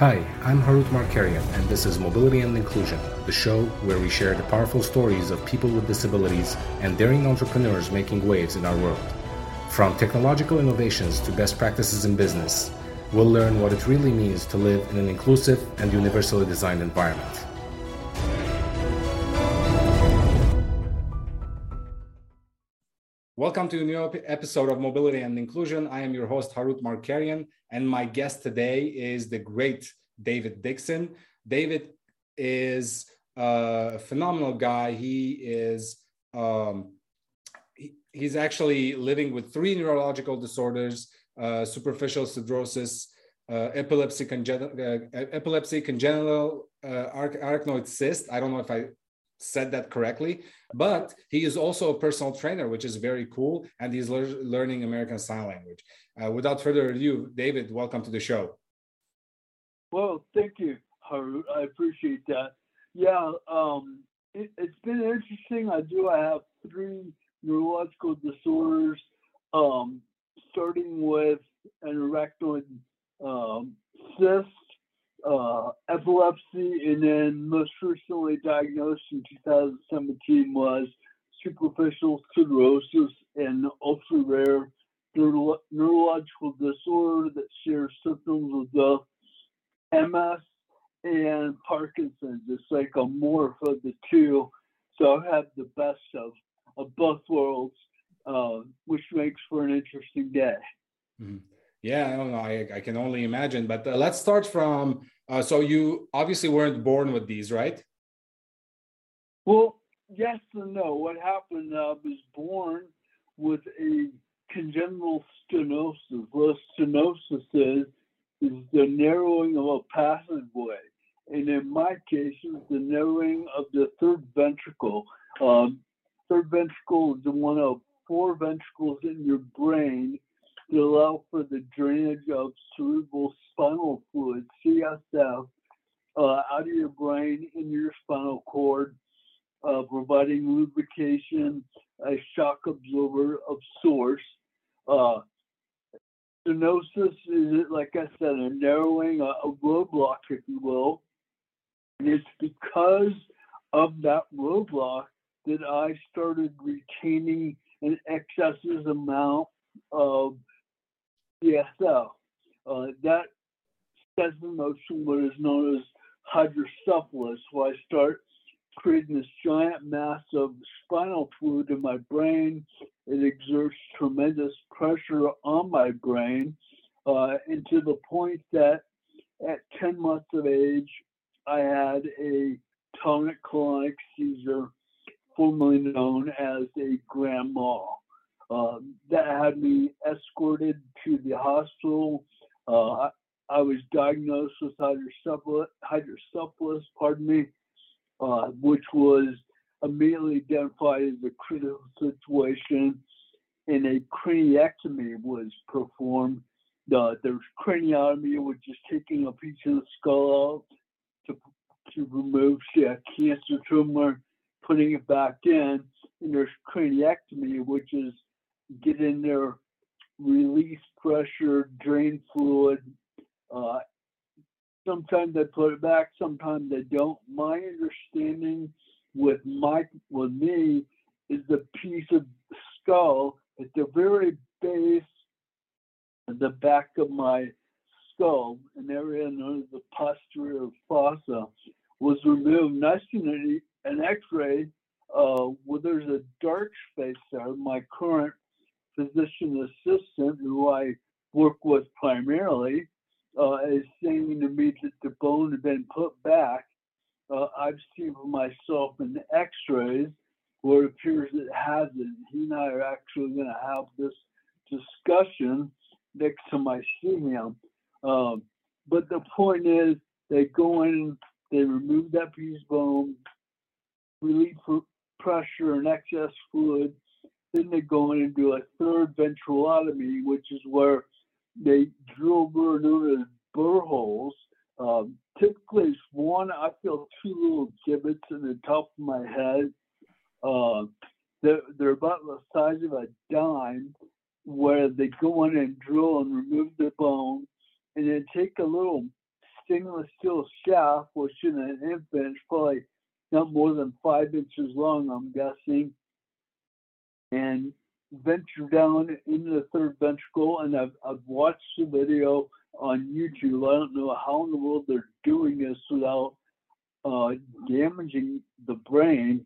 Hi, I'm Harut Markarian, and this is Mobility and Inclusion, the show where we share the powerful stories of people with disabilities and daring entrepreneurs making waves in our world. From technological innovations to best practices in business, we'll learn what it really means to live in an inclusive and universally designed environment. Welcome to a new episode of Mobility and Inclusion. I am your host, Harut Markarian, and my guest today is the great David Dixon. David is a phenomenal guy. He is um, he, he's actually living with three neurological disorders: uh, superficial siderosis, uh, epilepsy, congen- uh, epilepsy, congenital uh, arachnoid cyst. I don't know if I said that correctly, but he is also a personal trainer, which is very cool, and he's le- learning American Sign Language. Uh, without further ado, David, welcome to the show. Well, thank you, Harut. I appreciate that. Yeah, um, it, has been interesting. I do. I have three neurological disorders, um, starting with an arachnoid um, cyst, uh, epilepsy, and then most recently diagnosed in 2017 was superficial siderosis and ultra rare neuro- neurological disorder that shares symptoms with the MS and Parkinson's. It's like a morph of the two. So I have the best of, of both worlds, uh, which makes for an interesting day. Mm-hmm. Yeah, I don't know. I, I can only imagine. But uh, let's start from. Uh, so you obviously weren't born with these, right? Well, yes and no. What happened? I was born with a congenital stenosis. What stenosis is is the narrowing of a passageway, and in my case, it's the narrowing of the third ventricle. Um, third ventricle is one of four ventricles in your brain to allow for the drainage of cerebral spinal fluid (CSF) uh, out of your brain into your spinal cord, uh, providing lubrication, a shock absorber of source. Uh, stenosis is, like I said, a narrowing, a, a roadblock, if you will. And it's because of that roadblock that I started retaining an excessive amount of CSF. Uh, that sets in motion what is known as hydrocephalus, where I start creating this giant mass of spinal fluid in my brain. It exerts tremendous pressure on my brain, uh, and to the point that at 10 months of age, I had a tonic clonic seizure, formerly known as a grand mal. Uh, that had me escorted to the hospital. Uh, I, I, was diagnosed with hydrocephalus, hydrocephalus pardon me, uh, which was immediately identified as a critical situation, and a craniectomy was performed. Uh, there was craniotomy, which is taking a piece of the skull out to, to remove a cancer tumor, putting it back in, and there's craniectomy, which is get in there, release pressure, drain fluid, uh, sometimes they put it back, sometimes they don't. My understanding with my with me is the piece of skull at the very base of the back of my skull, an area known as the posterior fossa, was removed. Seen an, X-ray uh, where there's a dark space there. My current physician assistant, who I work with primarily, uh, is saying to me that the bone had been put back. Uh, I've seen for myself in X-rays where it appears it hasn't. He and I are actually going to have this discussion next time I see him. Um, but the point is, they go in, they remove that piece of bone, relieve pressure and excess fluid. Then they go in and do a third ventriculostomy, which is where they drill known as burr holes. Um, typically, it's one, I feel two little gibbets in the top of my head. Uh, they're, they're about the size of a dime, where they go in and drill and remove the bone, and then take a little stainless steel shaft, which in an infant is probably not more than five inches long, I'm guessing, and venture down into the third ventricle. And I've, I've watched the video on YouTube. I don't know how in the world they're doing this without uh, damaging the brain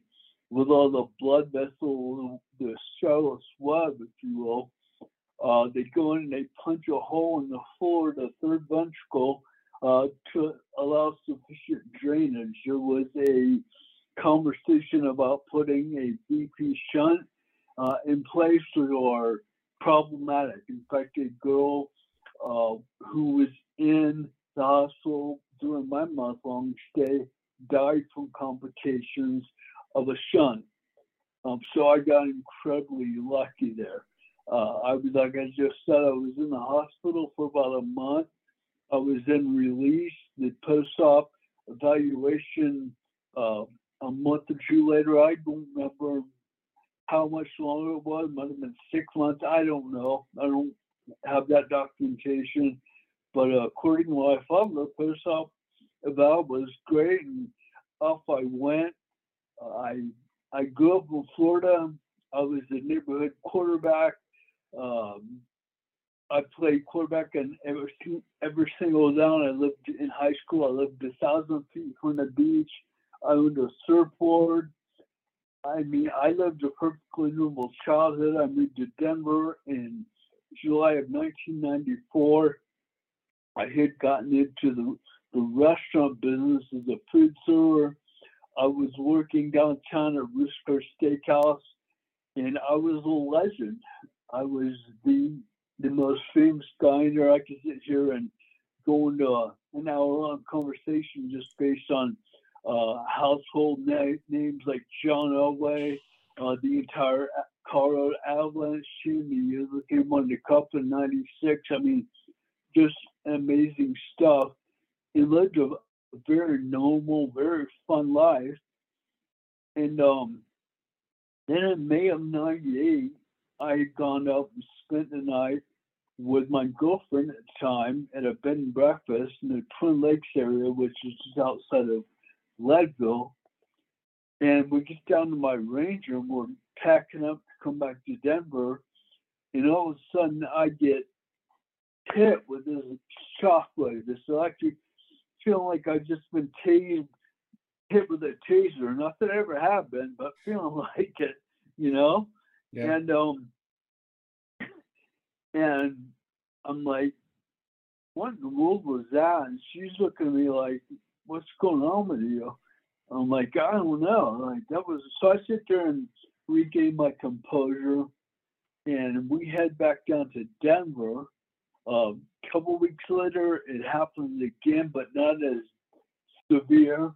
with all the blood vessels, the Charlotte's Web, if you will. Uh, they go in and they punch a hole in the floor the third ventricle uh, to allow sufficient drainage. There was a conversation about putting a VP shunt uh, in place or problematic. In fact, a girl uh, who was in the hospital during my month long stay died from complications of a shunt. Um, so I got incredibly lucky there. Uh, I was, like I just said, I was in the hospital for about a month. I was then released. The post-op evaluation uh, a month or two later. I don't remember how much longer it was. It might have been six months. I don't know. I don't have that documentation. But uh, according to my father, post-op eval was great, and off I went. Uh, I I grew up in Florida. I was a neighborhood quarterback. Um, I played quarterback in every, every single down. I lived in high school. I lived a thousand feet from the beach. I owned a surfboard. I mean, I lived a perfectly normal childhood. I moved to Denver in July of 1994. I had gotten into the, the restaurant business as a food server. I was working downtown at Rooster Steakhouse, and I was a legend. I was the the most famous diner. I could sit here and go into a, an hour long conversation just based on uh, household na- names like John Elway, uh, the entire Colorado Avalanche team. He year they came on the cup in '96. I mean, just amazing stuff. He lived a very normal, very fun life. And um, then in May of '98, I had gone up and spent the night with my girlfriend at the time at a bed and breakfast in the Twin Lakes area, which is just outside of Leadville. And we get down to my Ranger and we're packing up to come back to Denver. And all of a sudden, I get hit with this shockwave, this electric, feeling like I've just been tased, hit with a taser. Not that I ever have been, but feeling like it, you know? Yeah. And, um, and I'm like, what in the world was that? And she's looking at me like, what's going on with you? I'm like, I don't know. Like that was so I sit there and regain my composure, and we head back down to Denver. A um, couple weeks later, it happened again, but not as severe,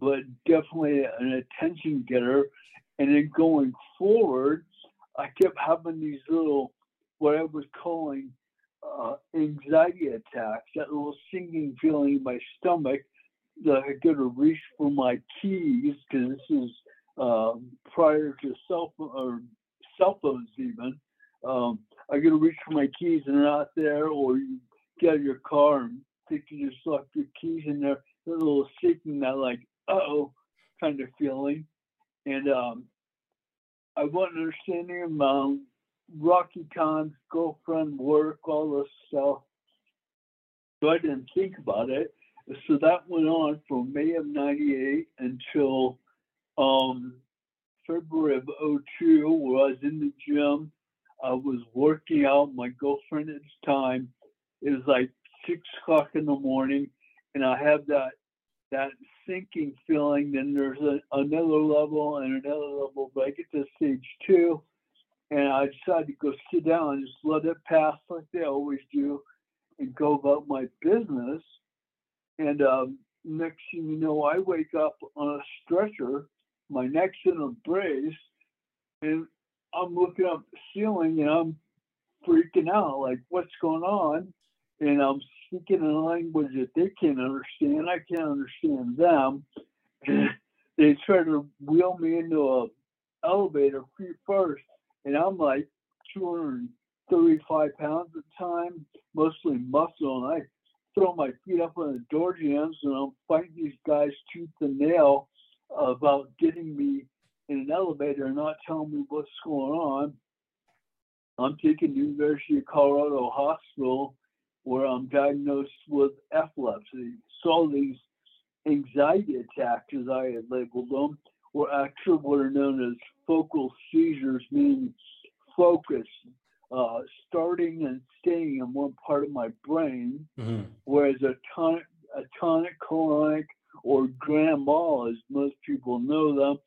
but definitely an attention getter. And then going forward, I kept having these little, what I was calling uh, anxiety attacks, that little sinking feeling in my stomach that I got to reach for my keys because this is prior to cell or cell phones even. Um, I got to reach for my keys and they're not there, or you get out of your car and think you just left your keys in there. A little shaking, that like, oh, kind of feeling. And um, I wasn't understanding. Um, rocky times, girlfriend, work, all this stuff. So I didn't think about it so that went on from May of 98 until um, February of 02, where I was in the gym. I was working out. My girlfriend at the time, it was like six o'clock in the morning, and I have that that sinking feeling. Then there's a, another level and another level, but I get to stage two, and I decide to go sit down and just let it pass like they always do, and go about my business. And um, next thing you know, I wake up on a stretcher, my neck's in a brace, and I'm looking up the ceiling and I'm freaking out, like what's going on? And I'm speaking in a language that they can't understand. I can't understand them. And they try to wheel me into a elevator feet first, and I'm like 235 pounds at the time, mostly muscle, and I throw my feet up on the door jambs and I'm fighting these guys tooth and nail about getting me in an elevator and not telling me what's going on. I'm taken to University of Colorado Hospital where I'm diagnosed with epilepsy. So these anxiety attacks, as I had labeled them, were actually what are known as focal seizures, meaning focus, uh, starting and staying in one part of my brain, mm-hmm. whereas a tonic, a tonic clonic or grand mal, as most people know them,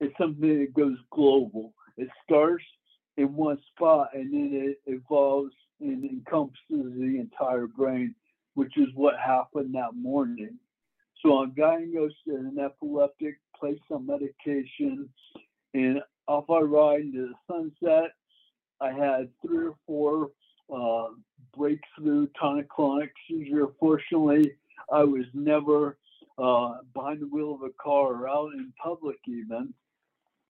is something that goes global. It starts in one spot and then it evolves and encompasses the entire brain, which is what happened that morning. So I'm diagnosed as an epileptic, placed on medication, and off I ride into the sunset. I had three or four uh, breakthrough tonic-clonic seizure. Fortunately, I was never uh, behind the wheel of a car or out in public even.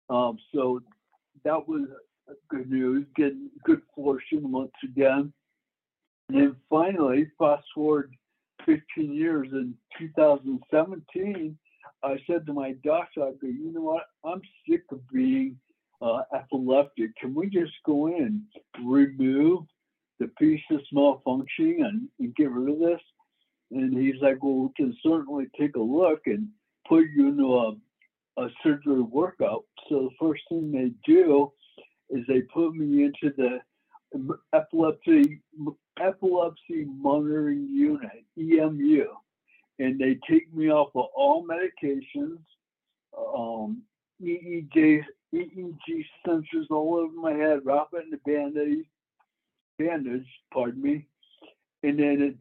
Um, so that was good news, getting good fortune once again. And then finally, fast forward 15 years in 2017, I said to my doctor, I go, you know what? I'm sick of being uh, epileptic. Can we just go in, remove the piece that's malfunctioning and, and get rid of this? And he's like, well, we can certainly take a look and put you into a, a surgery workout. So the first thing they do is they put me into the epilepsy epilepsy monitoring unit EMU, and they take me off of all medications, um, EEG EEG sensors all over my head, wrap it in a bandage, bandage, pardon me, and then it,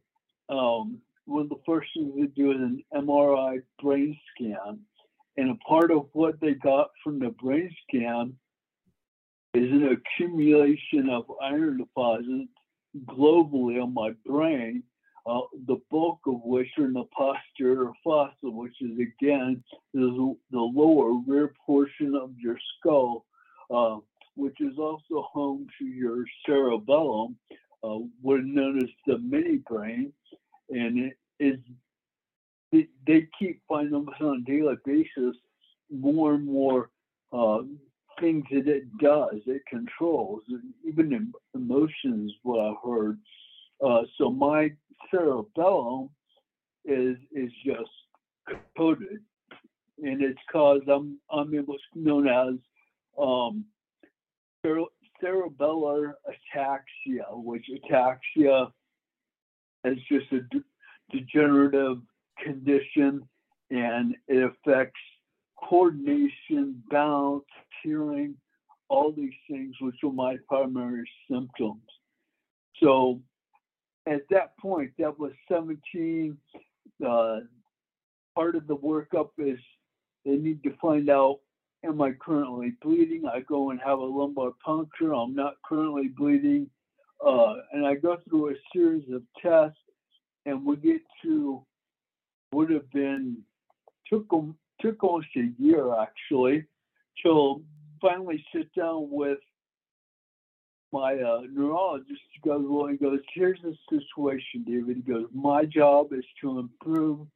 um, one of the first things they do is an MRI brain scan, and a part of what they got from the brain scan is an accumulation of iron deposits globally on my brain, uh, the bulk of which are in the posterior fossa, which is again the, the lower rear portion of your skull, uh, which is also home to your cerebellum, uh, what known as the mini brain, and it is they, keep finding us on a daily basis more and more uh, things that it does, it controls, even emotions, what I've heard. Uh, so my cerebellum is is just coated, and it's caused I'm I'm what's known as um, cerebellar ataxia, which ataxia is just a de- degenerative condition, and it affects coordination, balance, hearing, all these things, which were my primary symptoms. So at that point, that was 17. Uh, part of the workup is they need to find out am I currently bleeding? I go and have a lumbar puncture. I'm not currently bleeding. Uh, and I go through a series of tests, and we get to would have been took took almost a year actually till finally sit down with my uh, neurologist goes, well, he goes, here's the situation, David. He goes, my job is to improve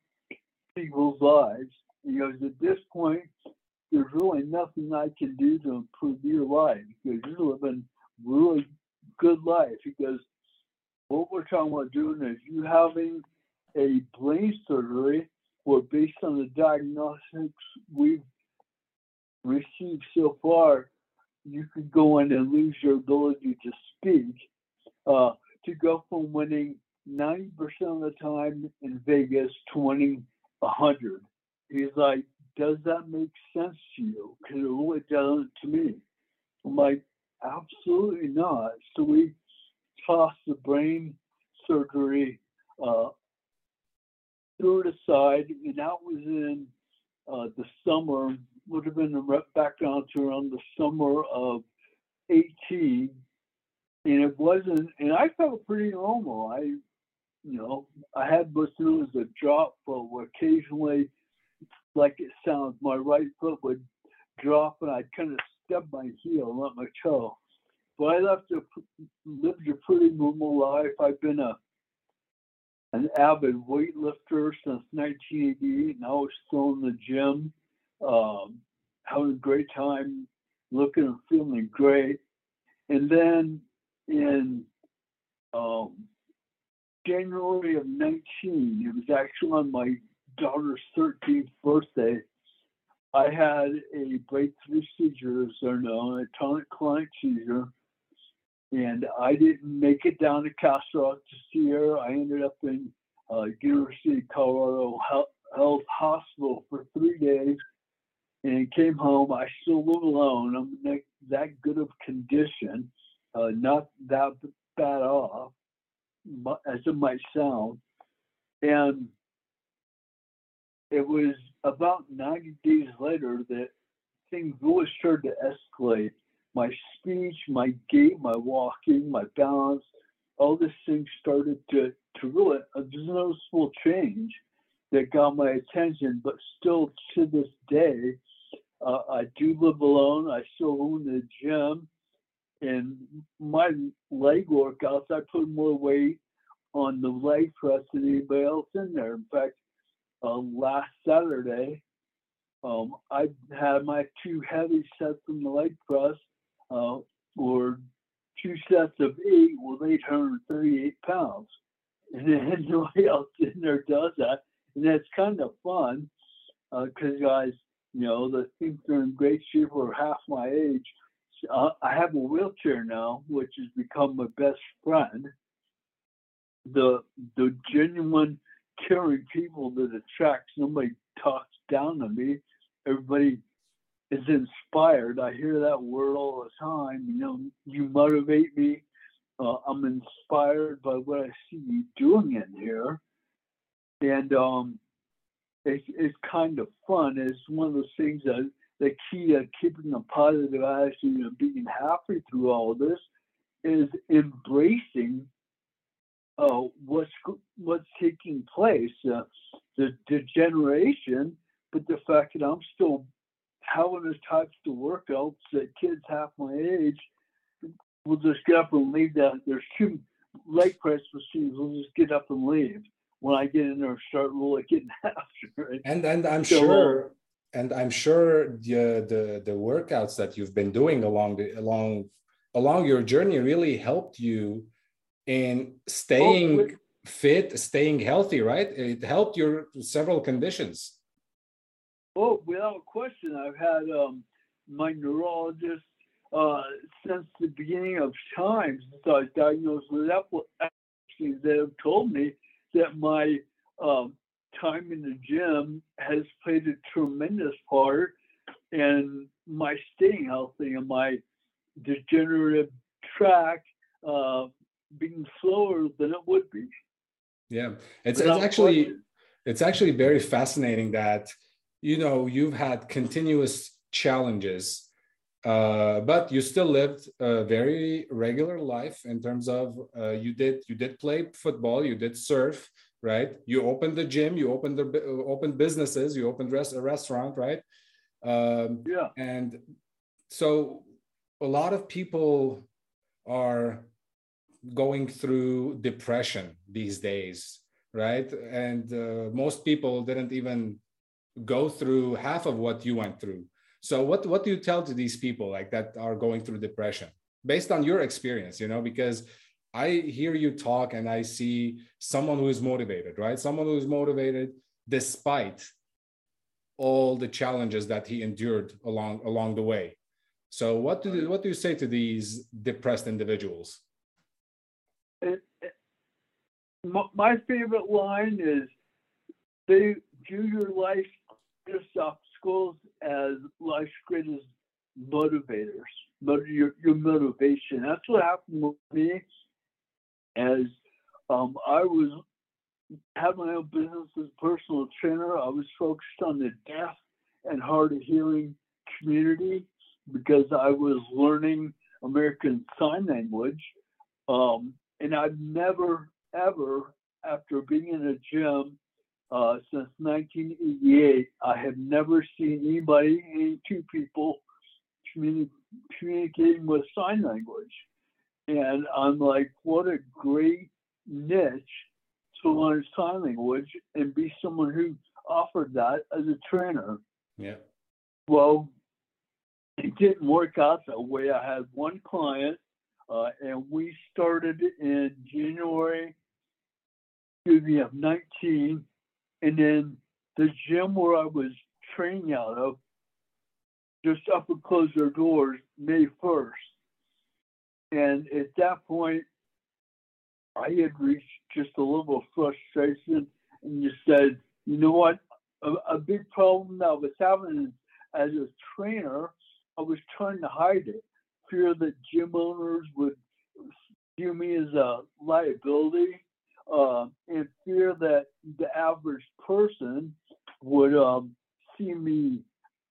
people's lives. He goes, at this point, there's really nothing I can do to improve your life because you're living really good life. He goes, what we're talking about doing is you having a brain surgery where based on the diagnostics we've received so far, you could go in and lose your ability to speak. Uh, to go from winning 90% of the time in Vegas to winning a hundred. He's like, does that make sense to you? Because it really doesn't to me. I'm like, absolutely not. So we tossed the brain surgery, uh, threw it aside, and that was in uh, the summer, would have been back down to around the summer of 18. And it wasn't, and I felt pretty normal. I, you know, I had what's known as a drop, but occasionally, like it sounds, my right foot would drop and I'd kind of stub my heel, not my toe. But I left a, lived a pretty normal life. I've been a an avid weightlifter since 1988, and I was still in the gym, um, having a great time, looking and feeling great. And then in um, January of 19, it was actually on my daughter's 13th birthday, I had a breakthrough seizure, as they're known, a tonic-clonic seizure and I didn't make it down to Castle Rock to see her. I ended up in uh, University of Colorado Health Hospital for three days and came home. I still live alone. I'm not that good of condition, uh, not that bad off, as it might sound. And it was about 90 days later that things really started to escalate my speech, my gait, my walking, my balance, all these things started to, to really, a noticeable change that got my attention, but still to this day, uh, I do live alone. I still own the gym. And my leg workouts, I put more weight on the leg press than anybody else in there. In fact, uh, last Saturday, um, I had my two heavy sets from the leg press uh, or two sets of eight with 838 pounds. And then nobody else in there does that. And that's kind of fun because uh, guys, you know, the things are in great shape for half my age. Uh, I have a wheelchair now, which has become my best friend. The the genuine caring people that attracts nobody talks down to me. Everybody is inspired. I hear that word all the time. You know, you motivate me. Uh, I'm inspired by what I see you doing in here, and um, it's it's kind of fun. It's one of those things that the key to keeping a positive attitude and being happy through all this is embracing uh, what's what's taking place, uh, the degeneration, but the fact that I'm still having the types of workouts that kids half my age will just get up and leave that. There's two leg press machines. We'll just get up and leave when I get in there and start really getting after it. And and I'm so, sure and I'm sure the, the the workouts that you've been doing along the along along your journey really helped you in staying oh, fit, staying healthy, right? It helped your several conditions. Oh, without question, I've had um, my neurologist uh, since the beginning of time, since I was diagnosed with epilepsy, that have told me that my um, time in the gym has played a tremendous part in my staying healthy and my degenerative track uh, being slower than it would be. Yeah, it's, it's actually question. it's actually very fascinating that you know you've had continuous challenges uh, but you still lived a very regular life in terms of uh, you did you did play football you did surf right you opened the gym you opened the opened businesses you opened rest, a restaurant right um, yeah and so a lot of people are going through depression these days right and uh, most people didn't even go through half of what you went through. So what what do you tell to these people like that are going through depression based on your experience, you know, because I hear you talk and I see someone who is motivated, right? Someone who is motivated despite all the challenges that he endured along along the way. So what do what do you say to these depressed individuals? It, it, my favorite line is they view your life greatest obstacles as life's greatest motivators, your, your motivation. That's what happened with me as um, I was had my own business as a personal trainer. I was focused on the deaf and hard of hearing community because I was learning American Sign Language. Um, and I've never, ever, after being in a gym uh, since 1988, I have never seen anybody, any two people, communi- communicating with sign language. And I'm like, what a great niche to learn sign language and be someone who offered that as a trainer. Yeah. Well, it didn't work out that way. I had one client, uh, and we started in January, excuse me, of 19, and then the gym where I was training out of just up and closed their doors May 1st. And at that point, I had reached just a little frustration and just said, you know what? A, a big problem that was happening as a trainer, I was trying to hide it. Fear that gym owners would view me as a liability, uh, and fear that the average person would um, see me,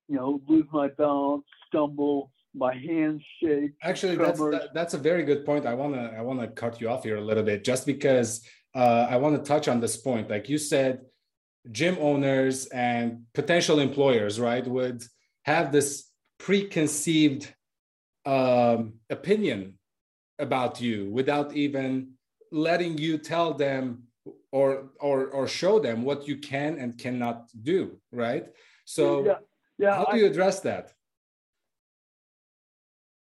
you know, lose my balance, stumble, my hands shake. Actually, that's that, that's a very good point. I wanna I wanna cut you off here a little bit, just because uh, I want to touch on this point. Like you said, gym owners and potential employers, right, would have this preconceived um, opinion about you without even letting you tell them or or or show them what you can and cannot do, right? So, yeah, yeah how do you address that?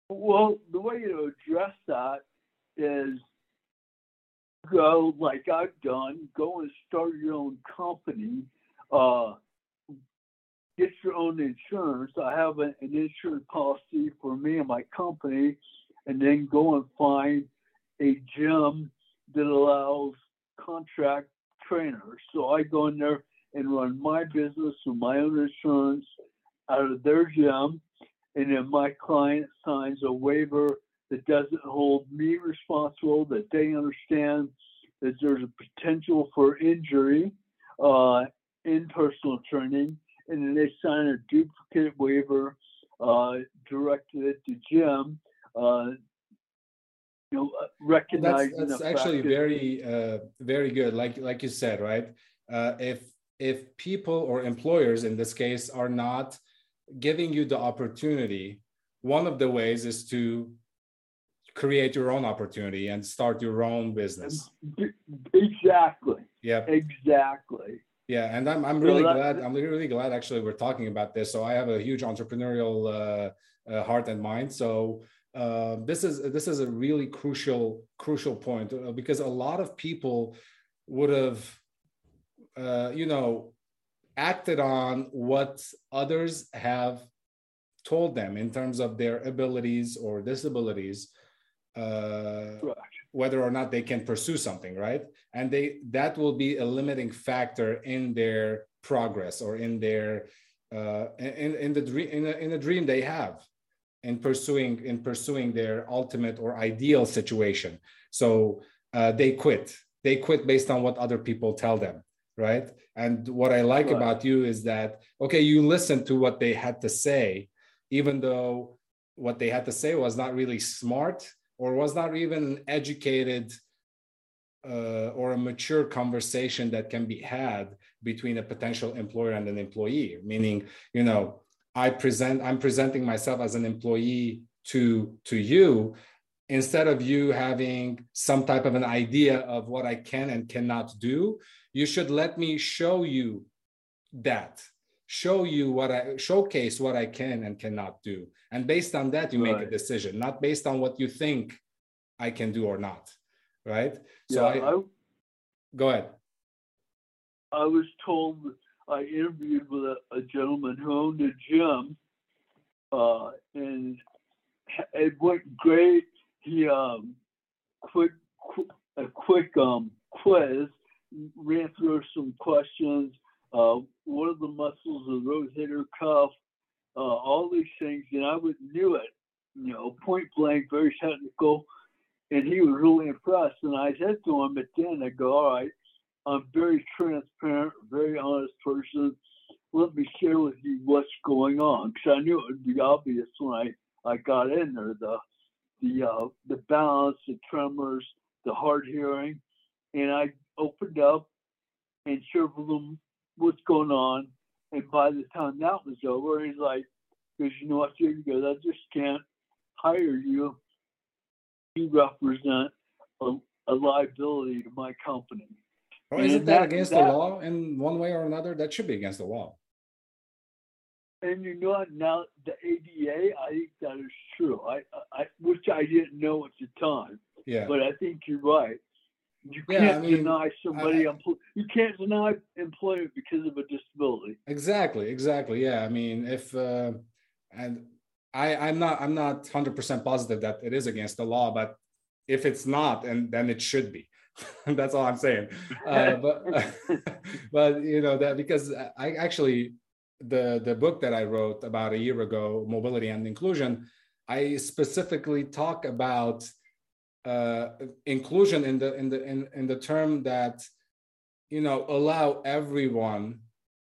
Well, the way to address that is go like I've done, go and start your own company, uh, get your own insurance. I have an, an insurance policy for me and my company, and then go and find a gym that allows contract trainers. So I go in there and run my business with my own insurance out of their gym, and then my client signs a waiver that doesn't hold me responsible, that they understand that there's a potential for injury uh, in personal training, and then they sign a duplicate waiver uh, directed at the gym. Uh, you know, uh, recognizing that's, that's actually very, uh, very good. Like like you said, right? Uh, if if people or employers in this case are not giving you the opportunity, one of the ways is to create your own opportunity and start your own business. Exactly. Yeah. Exactly. Yeah, and I'm I'm really so glad I'm really glad actually we're talking about this. So I have a huge entrepreneurial uh, uh, heart and mind. So uh, this is this is a really crucial crucial point uh, because a lot of people would have uh, you know acted on what others have told them in terms of their abilities or disabilities uh, whether or not they can pursue something right? And they that will be a limiting factor in their progress or in their uh, in, in the dream in a, in a dream they have in pursuing in pursuing their ultimate or ideal situation. So uh, they quit. They quit based on what other people tell them right? And what i like right. about you is that okay you listen to what they had to say even though what they had to say was not really smart or was not even an educated uh, or a mature conversation that can be had between a potential employer and an employee? Meaning you know i present i'm presenting myself as an employee to to you instead of you having some type of an idea of what i can and cannot do you should let me show you that show you what i showcase what i can and cannot do. And based on that you right. make a decision not based on what you think i can do or not right? So yeah, I, I go ahead. I was told i interviewed with a, a gentleman who owned a gym uh, and it went great he um quick, quick a quick um quiz ran through some questions uh, one of the muscles of the rotator cuff, uh, all these things, and I would knew it, you know, point blank, very technical, and he was really impressed. And I said to him at the end, I go, all right, I'm very transparent, very honest person. Let me share with you what's going on, because I knew it would be obvious when I, I got in there. The the uh, the balance, the tremors, the hard hearing, and I opened up and shared with what's going on. And by the time that was over, he's like, because you know what, here he goes, I just can't hire you. You represent a, a liability to my company. Well, isn't that, that against that, the law in one way or another? That should be against the law. And you know what? Now the ADA, I think that is true. I, I, which I didn't know at the time. Yeah. But I think you're right. You can't I mean, deny somebody. I, you can't deny employment because of a disability. Exactly. Exactly. Yeah. I mean, if uh, and I, I'm not, I'm not hundred percent positive that it is against the law, but if it's not, and then it should be. That's all I'm saying. Uh, but, but you know that because I actually the the book that I wrote about a year ago, mobility and inclusion, I specifically talk about uh, inclusion in the in the in, in the term that you know allow everyone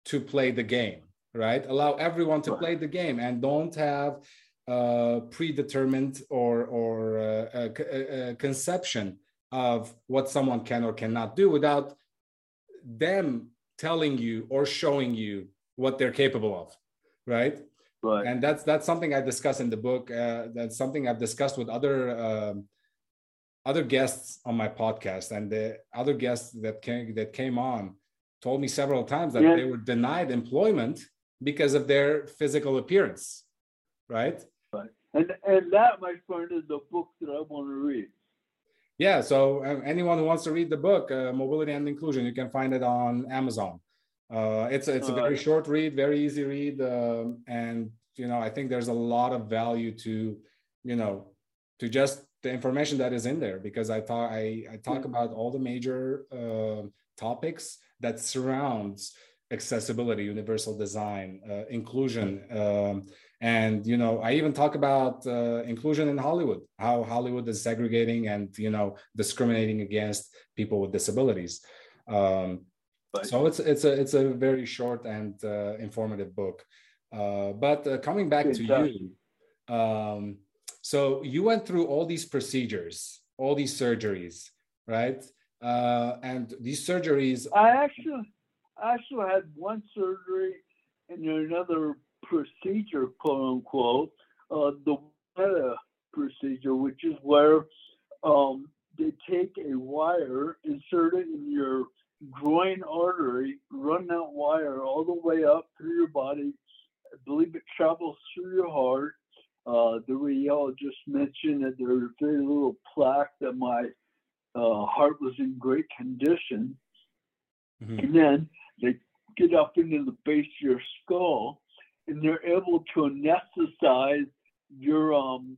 to play the game right? Allow everyone to play the game and don't have uh, predetermined or or uh, a, a, conception of what someone can or cannot do without them telling you or showing you what they're capable of right? Right. And that's that's something i discuss in the book uh, that's something i've discussed with other um, other guests on my podcast and the other guests that came that came on told me several times that yeah. they were denied employment because of their physical appearance right? Right. And and that my friend is the book that i want to read. Yeah so um, anyone who wants to read the book uh, mobility and inclusion you can find it on amazon. Uh, it's a, it's a very short read very easy read um, and you know i think there's a lot of value to you know to just the information that is in there because I talk I, I talk about all the major uh, topics that surrounds accessibility, universal design, uh, inclusion, um, and you know I even talk about uh, inclusion in Hollywood, how Hollywood is segregating and you know discriminating against people with disabilities. Um, so it's it's a it's a very short and uh, informative book. Uh, but uh, coming back to you. Um, so you went through all these procedures, all these surgeries, right? Uh, and these surgeries. I actually, I actually had one surgery and another procedure, quote unquote, uh, the Wada procedure, which is where um, they take a wire, insert it in your groin artery, run that wire all the way up through your body. I believe it travels through your heart uh, the radiologist mentioned that there was very little plaque, that my uh, heart was in great condition. Mm-hmm. And then they get up into the base of your skull and they're able to anesthetize your um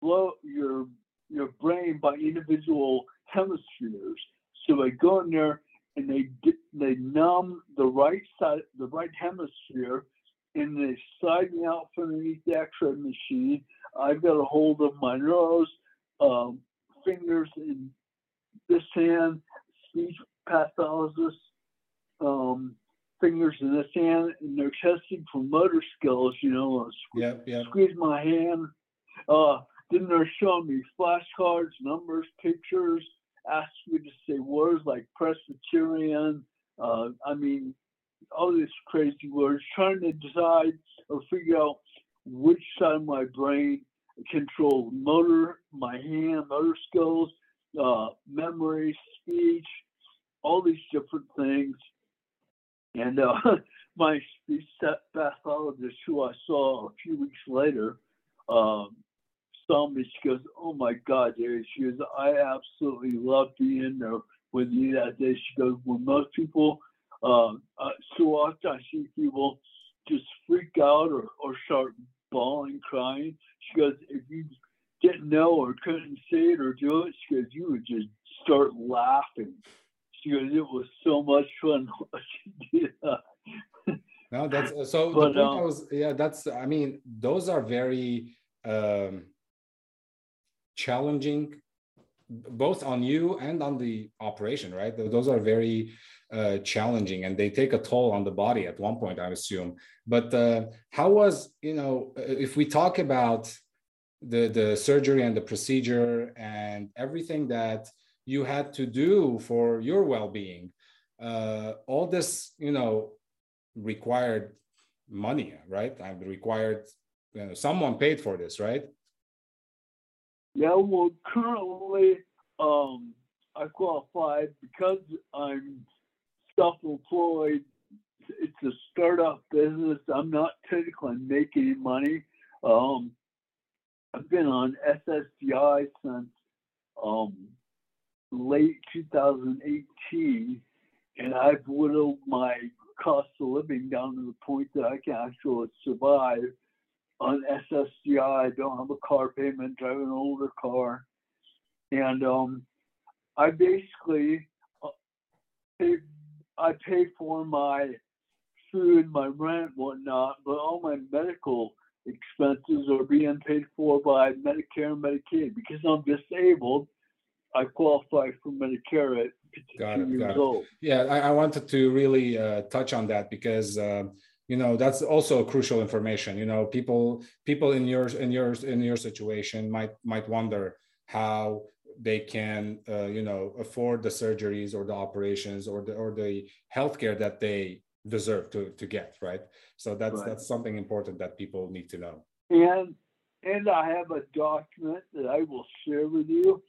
flow your your brain by individual hemispheres. So they go in there and they they numb the right side the right hemisphere and they slide me out from underneath the X-ray machine. I've got a hold of my nose, um, fingers in this hand, speech pathologist, um, fingers in this hand, and they're testing for motor skills. You know, yep, yep. squeeze my hand. Uh, then they're showing me flashcards, numbers, pictures, ask me to say words like Presbyterian. Uh, I mean, all these crazy words, trying to decide or figure out which side of my brain control motor, my hand, motor skills, uh, memory, speech, all these different things. And uh, my speech pathologist, who I saw a few weeks later, um, saw me. She goes, "Oh my God, Dave!" She goes, "I absolutely love being there with you that day." She goes, "When most people uh, uh, so often I see people just freak out or, or start bawling, crying. She goes, if you didn't know or couldn't see it or do it, she goes, you would just start laughing. because it was so much fun watching that. no, that's uh, so. But, um, was, yeah, that's. I mean, those are very um, challenging, both on you and on the operation, right? Those are very uh, challenging, and they take a toll on the body at one point, I assume. But uh, how was, you know, if we talk about the the surgery and the procedure and everything that you had to do for your well-being uh, all this you know required money right i required you know, someone paid for this right yeah well currently um i qualified because i'm self-employed. It's a startup business. I'm not technically making money. Um I've been on SSDI since um, late 2018, and I've whittled my cost of living down to the point that I can actually survive on SSDI. I. Don't have a car payment, drive an older car, and um, I basically uh, I pay for my food, my rent, whatnot, but all my medical expenses are being paid for by Medicare and Medicaid. Because I'm disabled, I qualify for Medicare at 52 got it, years old. Yeah, I, I, wanted to really uh, touch on that because uh, you know that's also crucial information. You know, people people in your in your in your situation might might wonder how they can uh, you know afford the surgeries or the operations or the or the healthcare that they deserve to to get right so that's right. that's something important that people need to know and and i have a document that i will share with you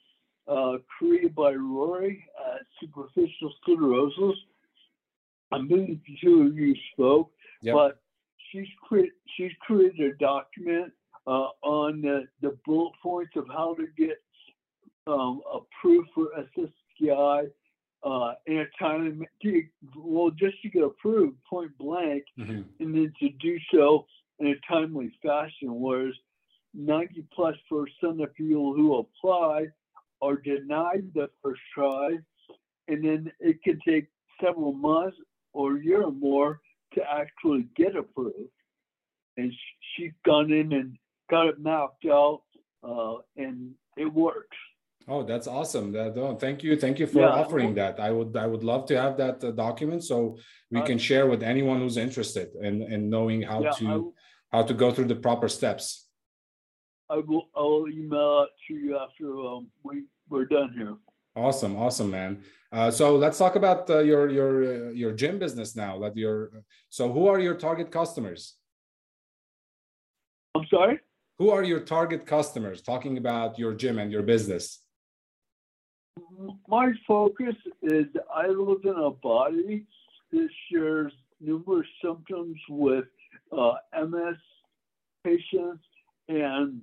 uh, created by rory uh, superficial siderosis i'm the two of you spoke yep. but she's created she's created a document uh, on the, the bullet points of how to get um, approved for SSDI uh, in a time well, just to get approved point blank, mm-hmm. and then to do so in a timely fashion. Whereas 90 plus percent of people who apply are denied the first try, and then it can take several months or a year or more to actually get approved. And she's gone in and got it mapped out, uh, and it works. Oh, that's awesome! That, oh, thank you, thank you for yeah. offering that. I would, I would love to have that uh, document so we uh, can share with anyone who's interested in, in knowing how yeah, to how to go through the proper steps. I will, I will email it to you after um, we we're done here. Awesome, awesome, man. Uh, so let's talk about uh, your your uh, your gym business now. That your so who are your target customers? I'm sorry. Who are your target customers? Talking about your gym and your business my focus is I live in a body that shares numerous symptoms with uh, MS patients and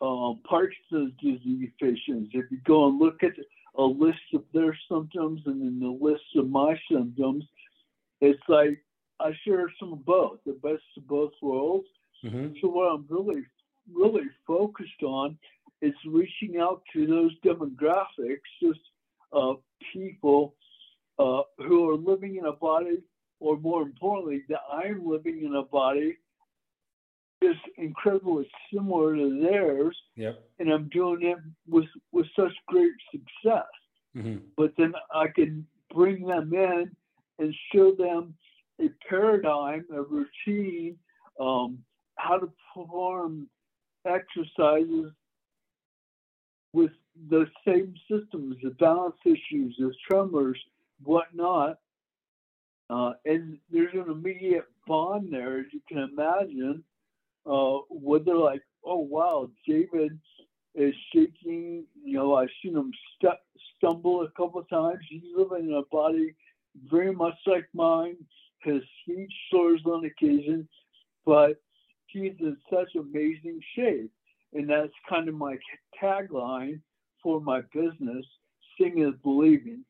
um, Parkinson's disease patients. If you go and look at a list of their symptoms and then the list of my symptoms, it's like I share some of both, the best of both worlds. Mm-hmm. So what I'm really, really focused on is reaching out to those demographics, just uh, people uh, who are living in a body, or more importantly, that I'm living in a body is incredibly similar to theirs, yep. and I'm doing it with with such great success. Mm-hmm. But then I can bring them in and show them a paradigm, a routine, um, how to perform exercises with the same systems, the balance issues, the tremors, whatnot. Uh, and there's an immediate bond there, as you can imagine, uh, where they're like, oh, wow, David is shaking. You know, I've seen him st- stumble a couple times. He's living in a body very much like mine. His speech slurs on occasion, but he's in such amazing shape and that's kind of my tagline for my business. Seeing is believing.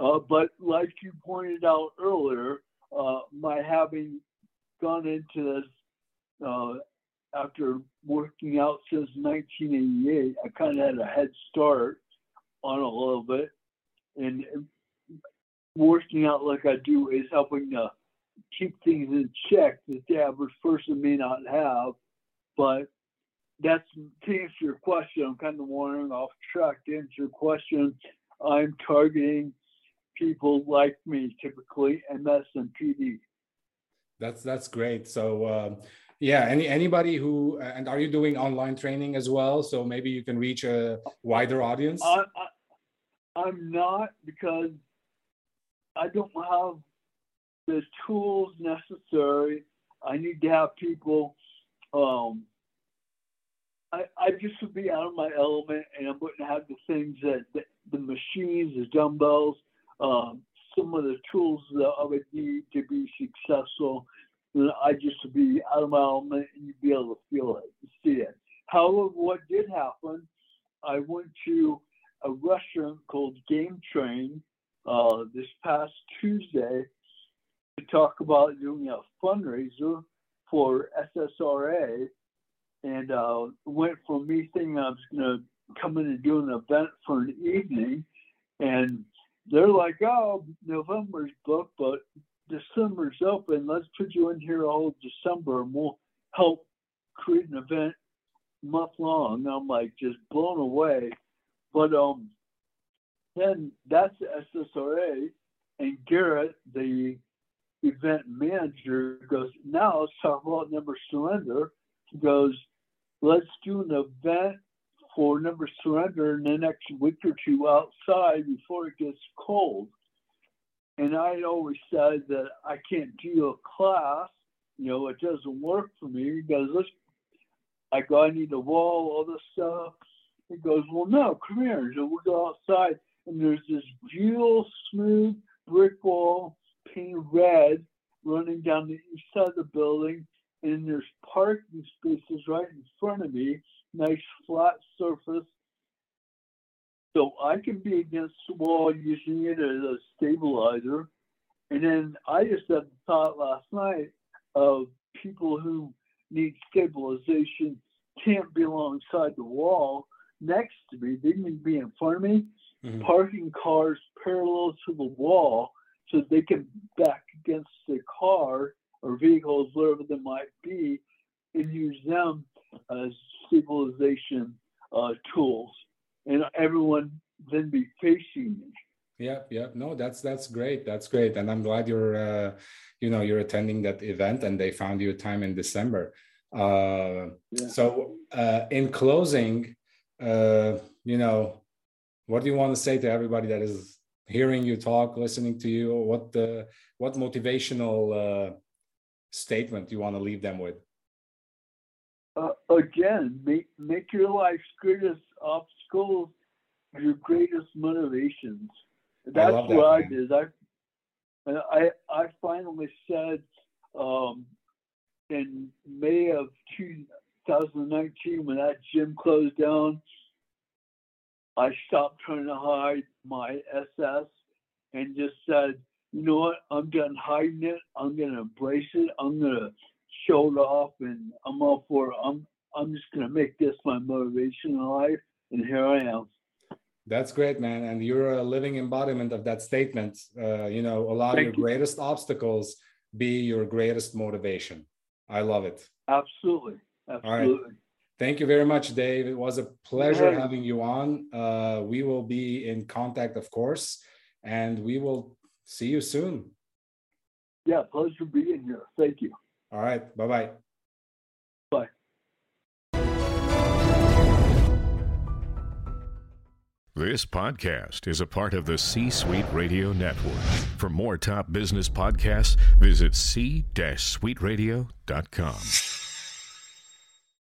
Uh, but like you pointed out earlier, uh, my having gone into this uh, after working out since 1988, I kind of had a head start on a little bit, and working out like I do is helping to keep things in check that the average person may not have. But that's to answer your question. I'm kind of wandering off track. To answer your question, I'm targeting people like me, typically MS and PD. That's that's great. So um, yeah, any anybody who and are you doing online training as well? So maybe you can reach a wider audience. I, I, I'm not because I don't have the tools necessary. I need to have people. Um, I, I just would be out of my element, and I wouldn't have the things that the, the machines, the dumbbells, um, some of the tools that I would need to be successful. I just would be out of my element, and you'd be able to feel it, see it. However, what did happen? I went to a restaurant called Game Train uh, this past Tuesday to talk about doing a fundraiser for SSRA, and uh, went from me thinking I was going to come in and do an event for an evening, and they're like, "Oh, November's booked, but December's open. Let's put you in here all December, and we'll help create an event month long." I'm like just blown away, but um, then that's the SSRA, and Garrett, the event manager, goes, now let's talk about number surrender. He goes, let's do an event for number surrender in the next week or two outside before it gets cold. And I always said that I can't do a class, you know, it doesn't work for me. Let's, I go, I need a wall, all this stuff. He goes, well, no, come here. So we go outside and there's this beautiful, smooth brick wall painted red running down the east side of the building. And there's parking spaces right in front of me, nice flat surface. So I can be against the wall using it as a stabilizer. And then I just had the thought last night of people who need stabilization can't be alongside the wall next to me. They need to be in front of me mm-hmm. parking cars parallel to the wall so they can back against the car or vehicles, whatever they might be, and use them as stabilization uh, tools. And everyone then be facing me. Yeah, yeah, no, that's that's great. That's great, and I'm glad you're, uh, you know, you're attending that event, and they found you a time in December. Uh, yeah. So, uh, in closing, uh, you know, what do you want to say to everybody that is hearing you talk, listening to you? What the what motivational uh, statement you want to leave them with? Uh, again, make make your life's greatest obstacles your greatest motivations. That's I what I did. I I I finally said um, in May of 2019 when that gym closed down I stopped trying to hide my SS and just said, you know what, I'm done hiding it. I'm gonna embrace it. I'm gonna show it off, and I'm all for it. I'm I'm just gonna make this my motivation in life, and here I am. That's great, man, and you're a living embodiment of that statement. Uh, you know, allow Thank your you. greatest obstacles be your greatest motivation. I love it. Absolutely, absolutely. Thank you very much, Dave. It was a pleasure having you on. Uh, we will be in contact, of course, and we will see you soon. Yeah, pleasure being here. Thank you. All right. Bye-bye. Bye. This podcast is a part of the C Suite Radio Network. For more top business podcasts, visit c-suiteradio.com.